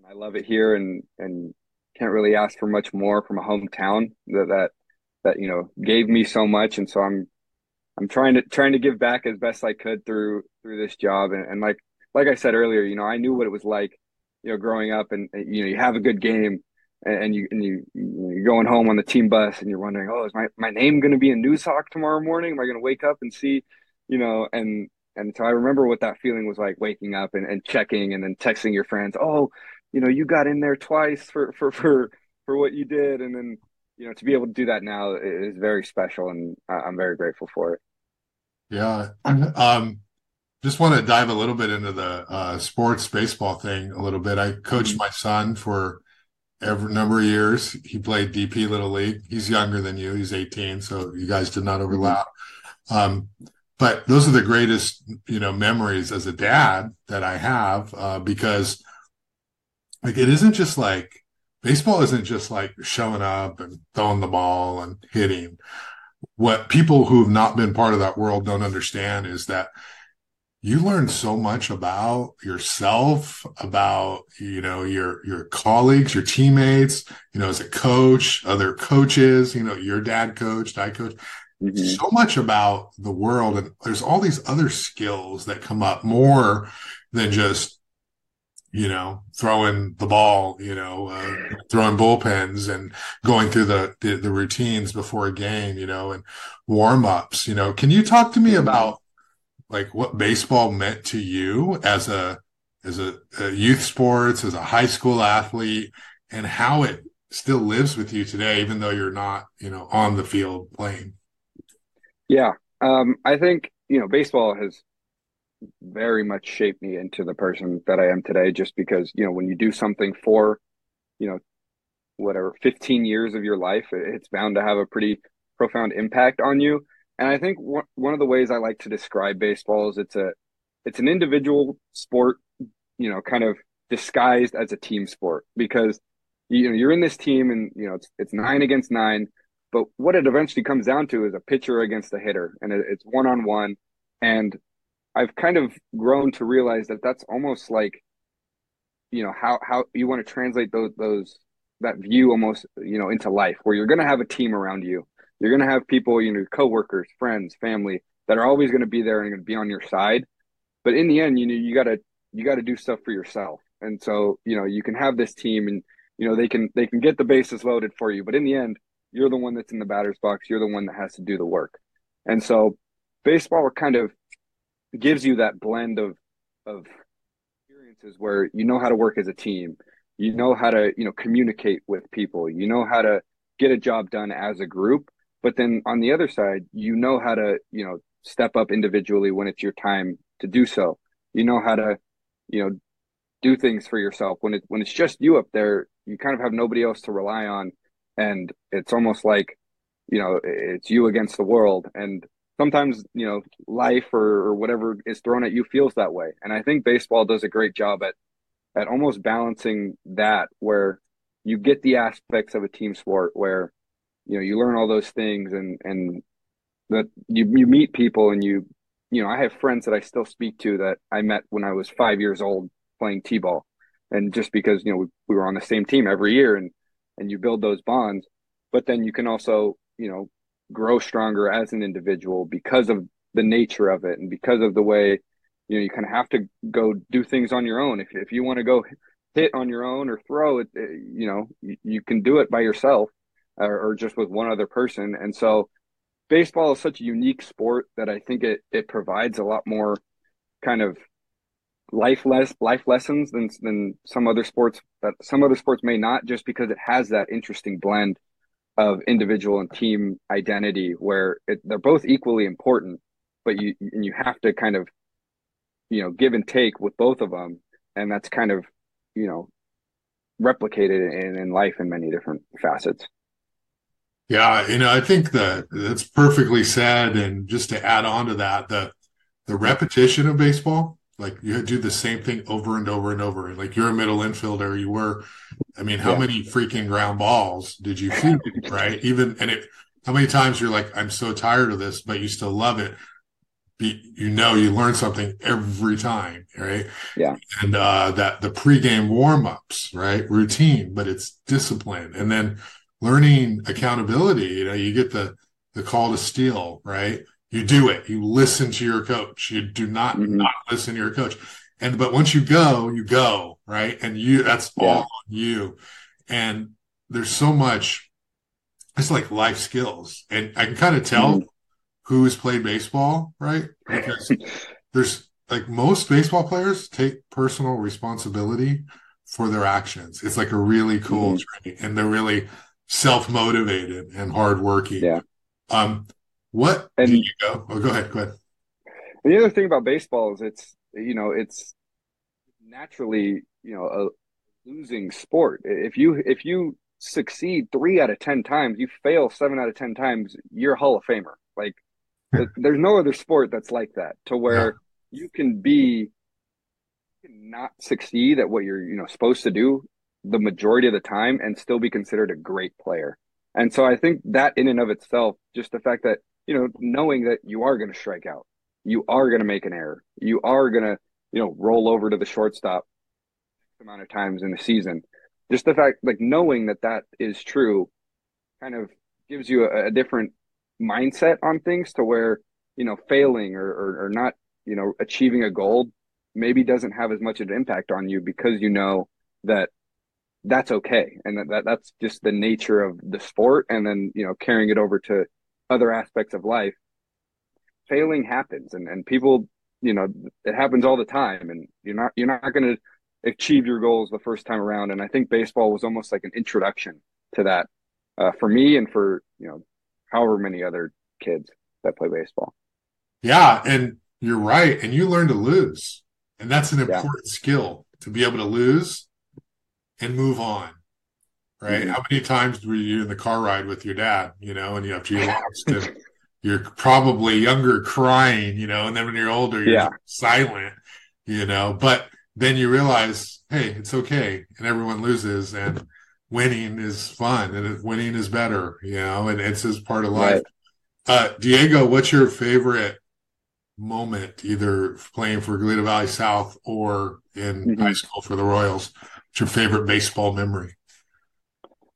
I love it here, and and can't really ask for much more from a hometown that that that you know gave me so much, and so I'm I'm trying to trying to give back as best I could through through this job, and, and like like I said earlier, you know, I knew what it was like, you know, growing up, and you know, you have a good game, and you and you you're going home on the team bus, and you're wondering, oh, is my my name going to be in Noozhawk tomorrow morning? Am I going to wake up and see, you know, and and so I remember what that feeling was like waking up and, and checking and then texting your friends, oh, you know, you got in there twice for for for for what you did, and then you know to be able to do that now is very special, and I'm very grateful for it. Yeah, um, just want to dive a little bit into the uh, sports baseball thing a little bit. I coached mm-hmm. my son for every number of years. He played DP Little League. He's younger than you. He's 18, so you guys did not overlap. Um, but those are the greatest, you know, memories as a dad that I have uh, because, like, it isn't just like baseball isn't just like showing up and throwing the ball and hitting. What people who have not been part of that world don't understand is that you learn so much about yourself, about, you know, your, your colleagues, your teammates, you know, as a coach, other coaches, you know, your dad coached, I coached, mm-hmm. so much about the world. And there's all these other skills that come up more than just, you know, throwing the ball, you know, uh, throwing bullpens and going through the, the, the routines before a game, you know, and warm ups, you know, can you talk to me mm-hmm. about like what baseball meant to you as a as a, a, youth sports as a high school athlete and how it still lives with you today even though you're not you know on the field playing? Yeah um, i think you know baseball has very much shaped me into the person that i am today just because you know when you do something for you know whatever 15 years of your life it's bound to have a pretty profound impact on you and I think one one of the ways I like to describe baseball is it's a it's an individual sport, you know, kind of disguised as a team sport because you know you're in this team and you know it's it's nine against nine, but what it eventually comes down to is a pitcher against a hitter, and it, it's one on one. And I've kind of grown to realize that that's almost like, you know, how how you want to translate those those that view almost you know into life, where you're going to have a team around you you're going to have people, you know, coworkers, friends, family that are always going to be there and going to be on your side. But in the end, you know, you got to you got to do stuff for yourself. And so, you know, you can have this team and you know, they can they can get the bases loaded for you, but in the end, you're the one that's in the batter's box, you're the one that has to do the work. And so, baseball kind of gives you that blend of of experiences where you know how to work as a team, you know how to, you know, communicate with people, you know how to get a job done as a group but then on the other side, you know how to, you know, step up individually when it's your time to do so. You know how to, you know, do things for yourself when it when it's just you up there. You kind of have nobody else to rely on, and it's almost like, you know, it's you against the world. And sometimes, you know, life or, or whatever is thrown at you feels that way. And I think baseball does a great job at at almost balancing that, where you get the aspects of a team sport where you know you learn all those things and and that you you meet people and you you know I have friends that I still speak to that I met when I was five years old playing t-ball. And just because you know we, we were on the same team every year and and you build those bonds but then you can also you know grow stronger as an individual because of the nature of it and because of the way you know you kind of have to go do things on your own. If if you want to go hit on your own or throw it you know you, you can do it by yourself or, or just with one other person. And so baseball is such a unique sport that I think it it provides a lot more kind of life less life lessons than than some other sports that some other sports may not just because it has that interesting blend of individual and team identity where it, they're both equally important but you and you have to kind of you know give and take with both of them and that's kind of you know replicated in, in life in many different facets yeah you know i think that that's perfectly said and just to add on to that the the repetition of baseball like you do the same thing over and over and over. And like you're a middle infielder you were i mean how yeah. many freaking ground balls did you feed right? Even and it how many times you're like i'm so tired of this but you still love it. You know you learn something every time right? Yeah. And uh that the pregame warm-ups right? Routine but it's discipline. And then learning accountability you know you get the the call to steal right you do it you listen to your coach you do not mm-hmm. not listen to your coach and but once you go you go right and you that's yeah. all you and there's so much it's like life skills and i can kind of tell mm-hmm who's played baseball, right? Because there's like most baseball players take personal responsibility for their actions. It's like a really cool mm-hmm. trait, and they're really self motivated and hardworking. Yeah. Um, what and, you go? Oh, go ahead. Go ahead. The other thing about baseball is it's you know it's naturally you know a losing sport. If you if you succeed three out of ten times, you fail seven out of ten times, you're a Hall of Famer. Like there's no other sport that's like that to where yeah. you can be not succeed at what you're you know supposed to do the majority of the time and still be considered a great player. And so I think that in and of itself, just the fact that, you know, knowing that you are going to strike out, you are going to make an error, you are going to, you know, roll over to the shortstop amount of times in the season. Just the fact, like knowing that that is true kind of gives you a, a different mindset on things to where you know failing or, or, or not you know achieving a goal maybe doesn't have as much of an impact on you because you know that that's okay and that, that that's just the nature of the sport and then you know carrying it over to other aspects of life failing happens and, and people you know it happens all the time and you're not you're not going to achieve your goals the first time around and i think baseball was almost like an introduction to that uh, for me and for you know however many other kids that play baseball. Yeah, and you're right. And you learn to lose. And that's an important yeah. skill to be able to lose and move on. Right. Mm-hmm. How many times were you in the car ride with your dad, you know, and you have to lost and you're probably younger crying, you know, and then when you're older, you're yeah. silent, you know, but then you realize, hey, it's okay. And everyone loses and winning is fun and winning is better, you know, and it's just part of life. Right. Uh, Diego, what's your favorite moment, either playing for Goleta Valley South or in mm-hmm. high school for the Royals? What's your favorite baseball memory?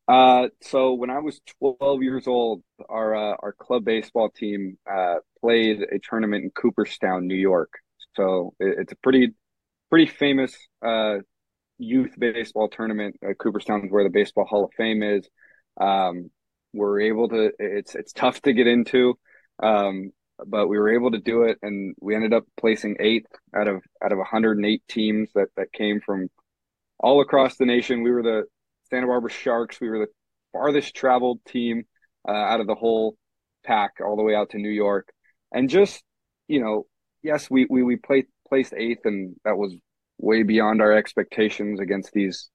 Uh, so when I was 12 years old, our uh, our club baseball team uh, played a tournament in Cooperstown, New York. So it, it's a pretty pretty famous uh, youth baseball tournament at Cooperstown, where the Baseball Hall of Fame is. Um, we're able to. It's it's tough to get into, um, but we were able to do it, and we ended up placing eighth out of out of 108 teams that that came from all across the nation. We were the Santa Barbara Sharks. We were the farthest traveled team uh, out of the whole pack, all the way out to New York, and just you know, yes, we we we played placed eighth, and that was way beyond our expectations against these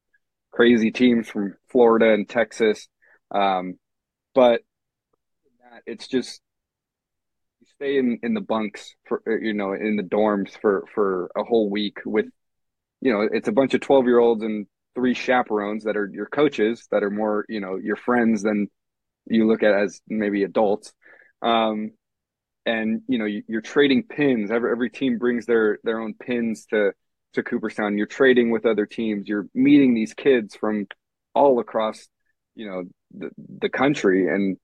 crazy teams from Florida and Texas. Um, but it's just you stay in, in the bunks for you know in the dorms for for a whole week with you know it's a bunch of 12 year olds and three chaperones that are your coaches that are more you know your friends than you look at as maybe adults um, and you know you, are trading pins every every team brings their their own pins to to Cooperstown. You're trading with other teams. You're meeting these kids from all across, you know, the, the country. And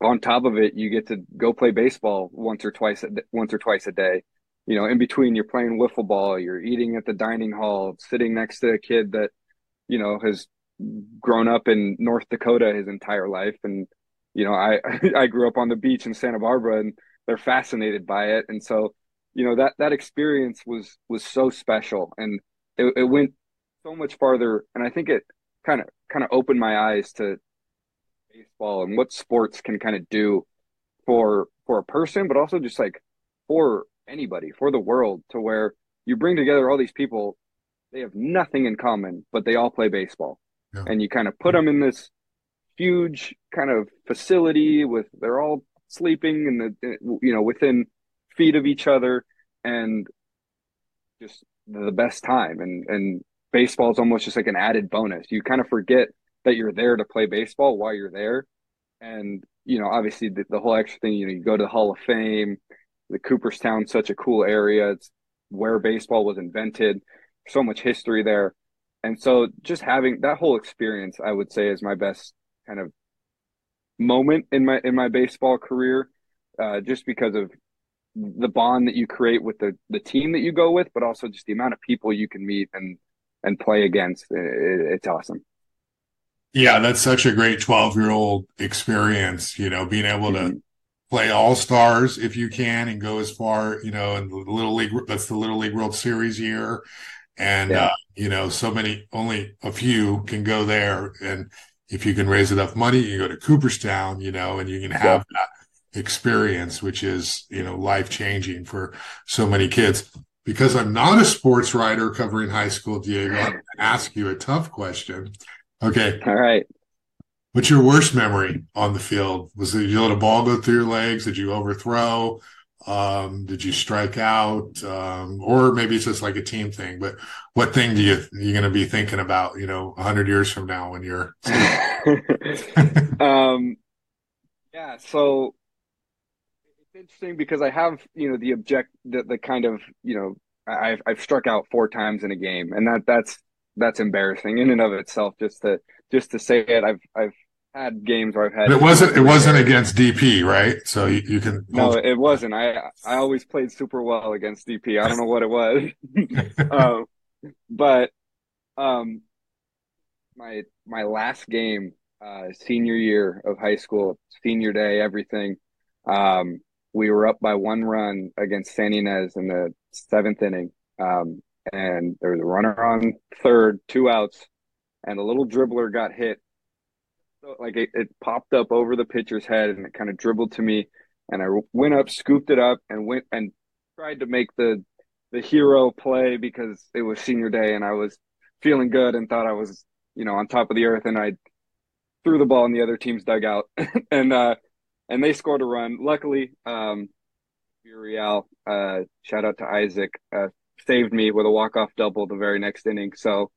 on top of it, you get to go play baseball once or twice, a, once or twice a day. You know, in between you're playing wiffle ball, you're eating at the dining hall, sitting next to a kid that, you know, has grown up in North Dakota his entire life. And, you know, I, I grew up on the beach in Santa Barbara and they're fascinated by it. And so, you know, that, that experience was, was so special and it, it went so much farther. And I think it kind of, kind of opened my eyes to baseball and what sports can kind of do for, for a person, but also just like for anybody, for the world, to where you bring together all these people, they have nothing in common, but they all play baseball. Yeah. And you kind of put them in this huge kind of facility with they're all sleeping in the you know within feet of each other and just the best time and and baseball is almost just like an added bonus you kind of forget that you're there to play baseball while you're there and you know obviously the, the whole extra thing you know you go to the hall of fame the Cooperstown's such a cool area. It's where baseball was invented. So much history there. And so just having that whole experience, I would say is my best kind of moment in my in my baseball career, uh, just because of the bond that you create with the the team that you go with, but also just the amount of people you can meet and and play against. It, it's awesome. Yeah, that's such a great 12 year old experience, you know, being able to mm-hmm play all stars if you can and go as far, you know, in the little league, that's the little league world series year. And, yeah. uh, you know, so many, only a few can go there. And if you can raise enough money, you go to Cooperstown, you know, and you can have yeah. that experience, which is, you know, life changing for so many kids. Because I'm not a sports writer covering high school, Diego, I'm going to ask you a tough question. Okay. All right. What's your worst memory on the field? Was it you let a ball go through your legs? Did you overthrow? Um, did you strike out? Um, or maybe it's just like a team thing. But what thing do you you're going to be thinking about? You know, hundred years from now when you're. um, yeah. So it's interesting because I have you know the object the, the kind of you know I've I've struck out four times in a game, and that that's that's embarrassing in and of itself. Just to just to say it, I've I've had games where I've had. But it wasn't. It wasn't against DP, right? So you, you can. No, it wasn't. I I always played super well against DP. I don't know what it was, um, but um, my my last game, uh, senior year of high school, senior day, everything. Um, we were up by one run against Santa Ynez in the seventh inning, um, and there was a runner on third, two outs, and a little dribbler got hit like it, it popped up over the pitcher's head and it kind of dribbled to me and I went up, scooped it up and went and tried to make the the hero play because it was senior day and I was feeling good and thought I was, you know, on top of the earth and I threw the ball in the other team's dugout and uh and they scored a run. Luckily, um Real, uh shout out to Isaac, uh saved me with a walk off double the very next inning. So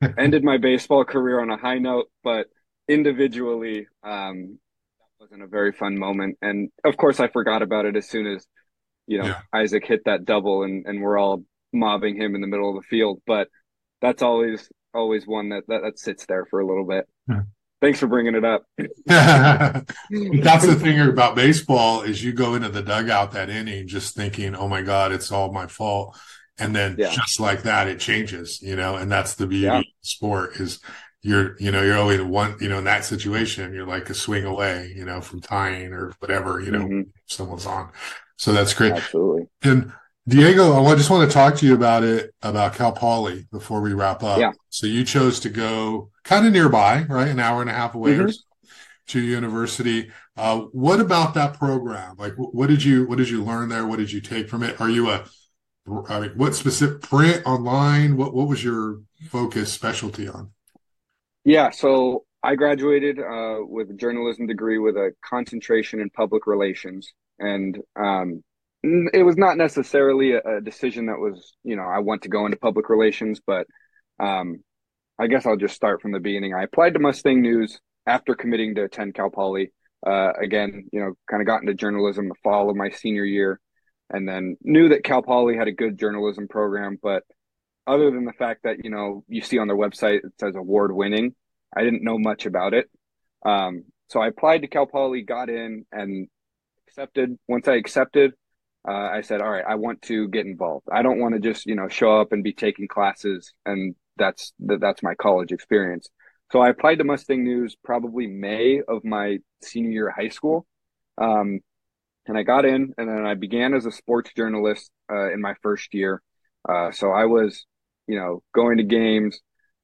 ended my baseball career on a high note, but individually, um, that wasn't a very fun moment. And of course, I forgot about it as soon as, you know, yeah. Isaac hit that double and, and we're all mobbing him in the middle of the field. But that's always, always one that, that, that sits there for a little bit. Yeah. Thanks for bringing it up. that's the thing about baseball is you go into the dugout that inning just thinking, "Oh my God, it's all my fault," and then yeah. just like that, it changes. You know, and that's the beauty of sport is you're you know you're always one you know in that situation you're like a swing away you know from tying or whatever you know mm-hmm. someone's on. So that's great. Absolutely. And diego i just want to talk to you about it about cal poly before we wrap up. Yeah. So you chose to go kind of nearby right? An hour and a half away mm-hmm. or so to university. Uh, what about that program? Like what did you what did you learn there? What did you take from it? Are you a I mean, what specific print online what what was your focus specialty on yeah, so I graduated uh, with a journalism degree with a concentration in public relations, and um, it was not necessarily a, a, decision that was, you know, I want to go into public relations, but um, I guess I'll just start from the beginning. I applied to Mustang News after committing to attend Cal Poly. Uh, again, you know, kind of got into journalism the fall of my senior year, and then knew that Cal Poly had a good journalism program, but other than the fact that you know you see on their website it says award winning i didn't know much about it um, so i applied to cal poly got in and accepted once i accepted uh, I said, all right, I want to get involved. I don't want to just, you know, show up and be taking classes and that's, that's my college experience. So I applied to Mustang News probably May of my senior year of high school. Um, and I got in and then I began as a sports journalist, uh, in my first year. Uh, so I was, you know, going to games,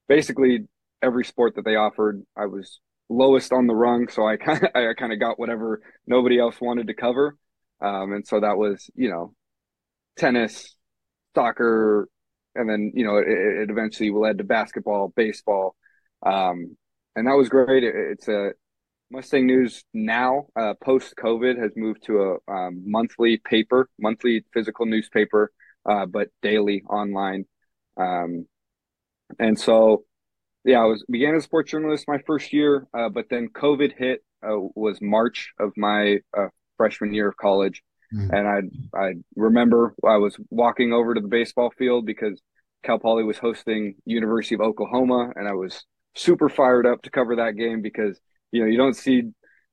basically every sport that they offered. I was lowest on the rung. So I kind of, I kind of got whatever nobody else wanted to cover. Um, and so that was, you know, tennis, soccer, and then, you know, it, it eventually led to basketball, baseball. Um, and that was great. It, it's a Mustang News now, uh, post COVID, has moved to a um, monthly paper, monthly physical newspaper, uh, but daily online. Um, and so, yeah, I was began as a sports journalist my first year, uh, but then COVID hit. Uh, was March of my uh, freshman year of college. Mm-hmm. And I I remember I was walking over to the baseball field because Cal Poly was hosting University of Oklahoma, and I was super fired up to cover that game because you know you don't see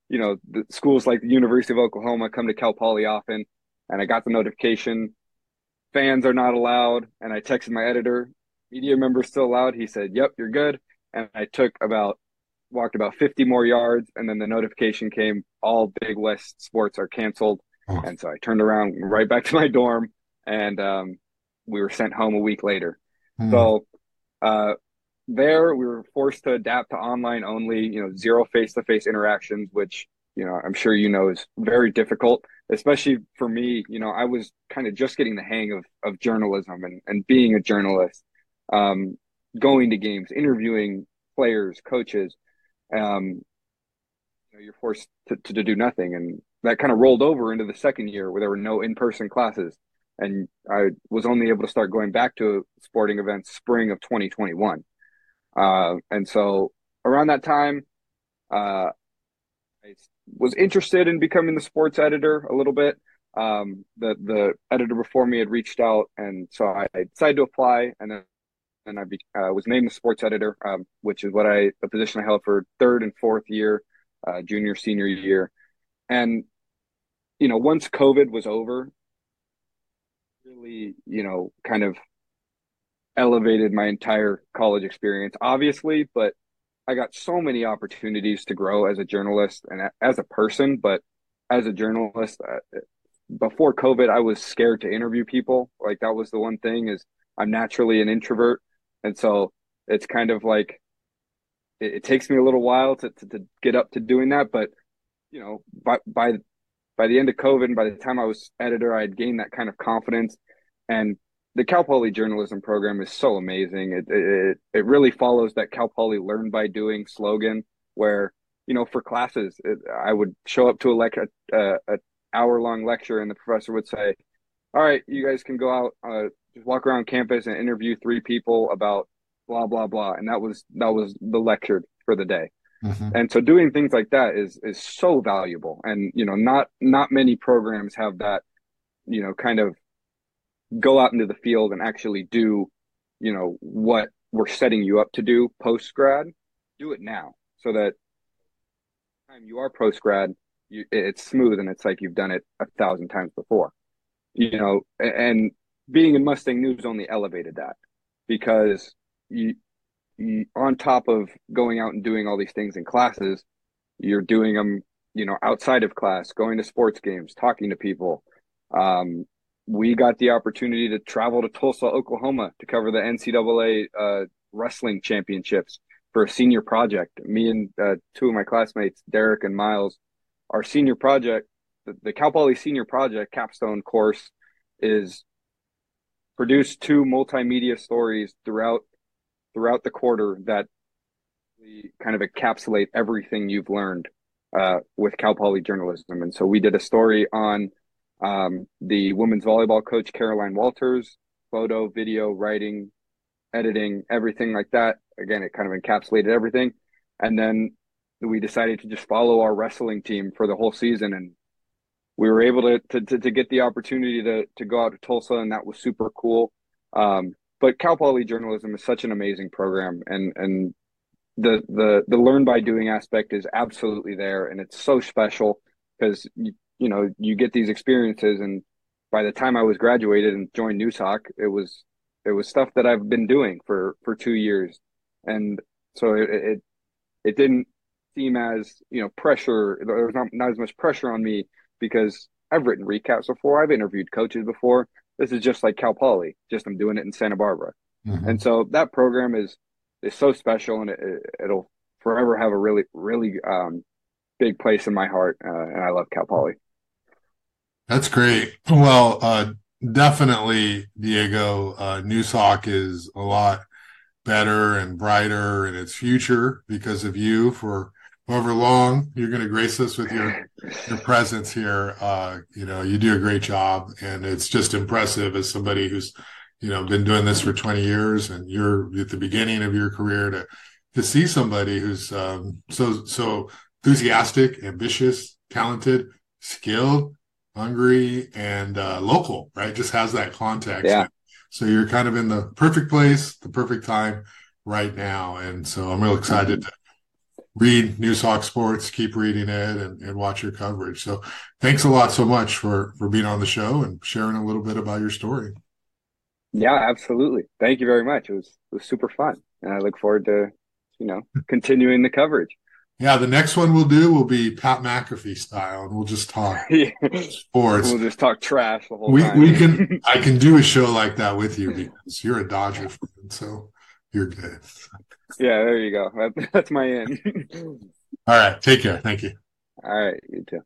you know the schools like the University of Oklahoma come to Cal Poly often, and I got the notification fans are not allowed, and I texted my editor, media members still allowed. He said, "Yep, you're good," and I took about walked about 50 more yards, and then the notification came all Big West sports are canceled. Oh. And so I turned around right back to my dorm, and um, we were sent home a week later. Mm. So uh, there, we were forced to adapt to online only, you know, zero face to face interactions, which, you know, I'm sure you know is very difficult, especially for me. You know, I was kind of just getting the hang of, of journalism and, and being a journalist, um, going to games, interviewing players, coaches um, you know, you're forced to, to, to do nothing. And that kind of rolled over into the second year where there were no in-person classes. And I was only able to start going back to sporting events spring of 2021. Uh, and so around that time, uh, I was interested in becoming the sports editor a little bit. Um, the the editor before me had reached out, and so I decided to apply. And then and I be, uh, was named the sports editor, um, which is what I the position I held for third and fourth year, uh, junior senior year, and you know once COVID was over, really you know kind of elevated my entire college experience, obviously, but I got so many opportunities to grow as a journalist and as a person, but as a journalist. Uh, before COVID, I was scared to interview people. Like that was the one thing is I'm naturally an introvert. And so it's kind of like it, it takes me a little while to, to, to get up to doing that. But you know, by by by the end of COVID and by the time I was editor, I had gained that kind of confidence. And the Cal Poly journalism program is so amazing. It it it really follows that Cal Poly learn by doing slogan, where you know for classes, it, I would show up to a lecture, a, a hour long lecture, and the professor would say, "All right, you guys can go out, uh, just walk around campus and interview three people about blah blah blah and that was that was the lecture for the day mm-hmm. and so doing things like that is is so valuable and you know not not many programs have that you know kind of go out into the field and actually do you know what we're setting you up to do post grad do it now so that time you are post grad it's smooth and it's like you've done it a thousand times before you know and being in Mustang News only elevated that because you, you on top of going out and doing all these things in classes, you're doing them, you know, outside of class, going to sports games, talking to people. Um, we got the opportunity to travel to Tulsa, Oklahoma to cover the NCAA uh, wrestling championships for a senior project. Me and uh, two of my classmates, Derek and Miles, our senior project, the, the Cal Poly senior project capstone course is produced two multimedia stories throughout throughout the quarter that kind of encapsulate everything you've learned uh, with Cal Poly journalism. And so we did a story on um, the women's volleyball coach Caroline Walters, photo, video, writing, editing, everything like that. Again, it kind of encapsulated everything. And then we decided to just follow our wrestling team for the whole season and we were able to, to, to, to get the opportunity to, to go out to Tulsa, and that was super cool. Um, but Cal Poly journalism is such an amazing program, and and the the the learn by doing aspect is absolutely there, and it's so special because you know you get these experiences, and by the time I was graduated and joined Noozhawk, it was it was stuff that I've been doing for for two years, and so it it, it didn't seem as you know pressure. There was not not as much pressure on me because I've written recaps before. I've interviewed coaches before. This is just like Cal Poly, just I'm doing it in Santa Barbara, mm-hmm. and so that program is is so special, and it, it'll forever have a really really um, big place in my heart, uh, and I love Cal Poly. That's great. Well, uh, definitely, Diego, uh, Noozhawk is a lot better and brighter in its future because of you for however long you're going to grace us with your your presence here. Uh, you know, you do a great job, and it's just impressive as somebody who's you know been doing this for 20 years, and you're at the beginning of your career to to see somebody who's um, so so enthusiastic, ambitious, talented, skilled, hungry, and uh, local. Right, just has that context. Yeah. So you're kind of in the perfect place, the perfect time right now, and so I'm real excited to read Noozhawk Sports, keep reading it, and, and watch your coverage. So thanks a lot so much for for being on the show and sharing a little bit about your story. Yeah, absolutely. Thank you very much. It was it was super fun, and I look forward to you know continuing the coverage. Yeah, the next one we'll do will be Pat McAfee style, and we'll just talk sports. We'll just talk trash the whole we, time. We can. I can do a show like that with you because you're a Dodger fan, so you're good. Yeah, there you go. That, that's my end. All right. Take care. Thank you. All right. You too.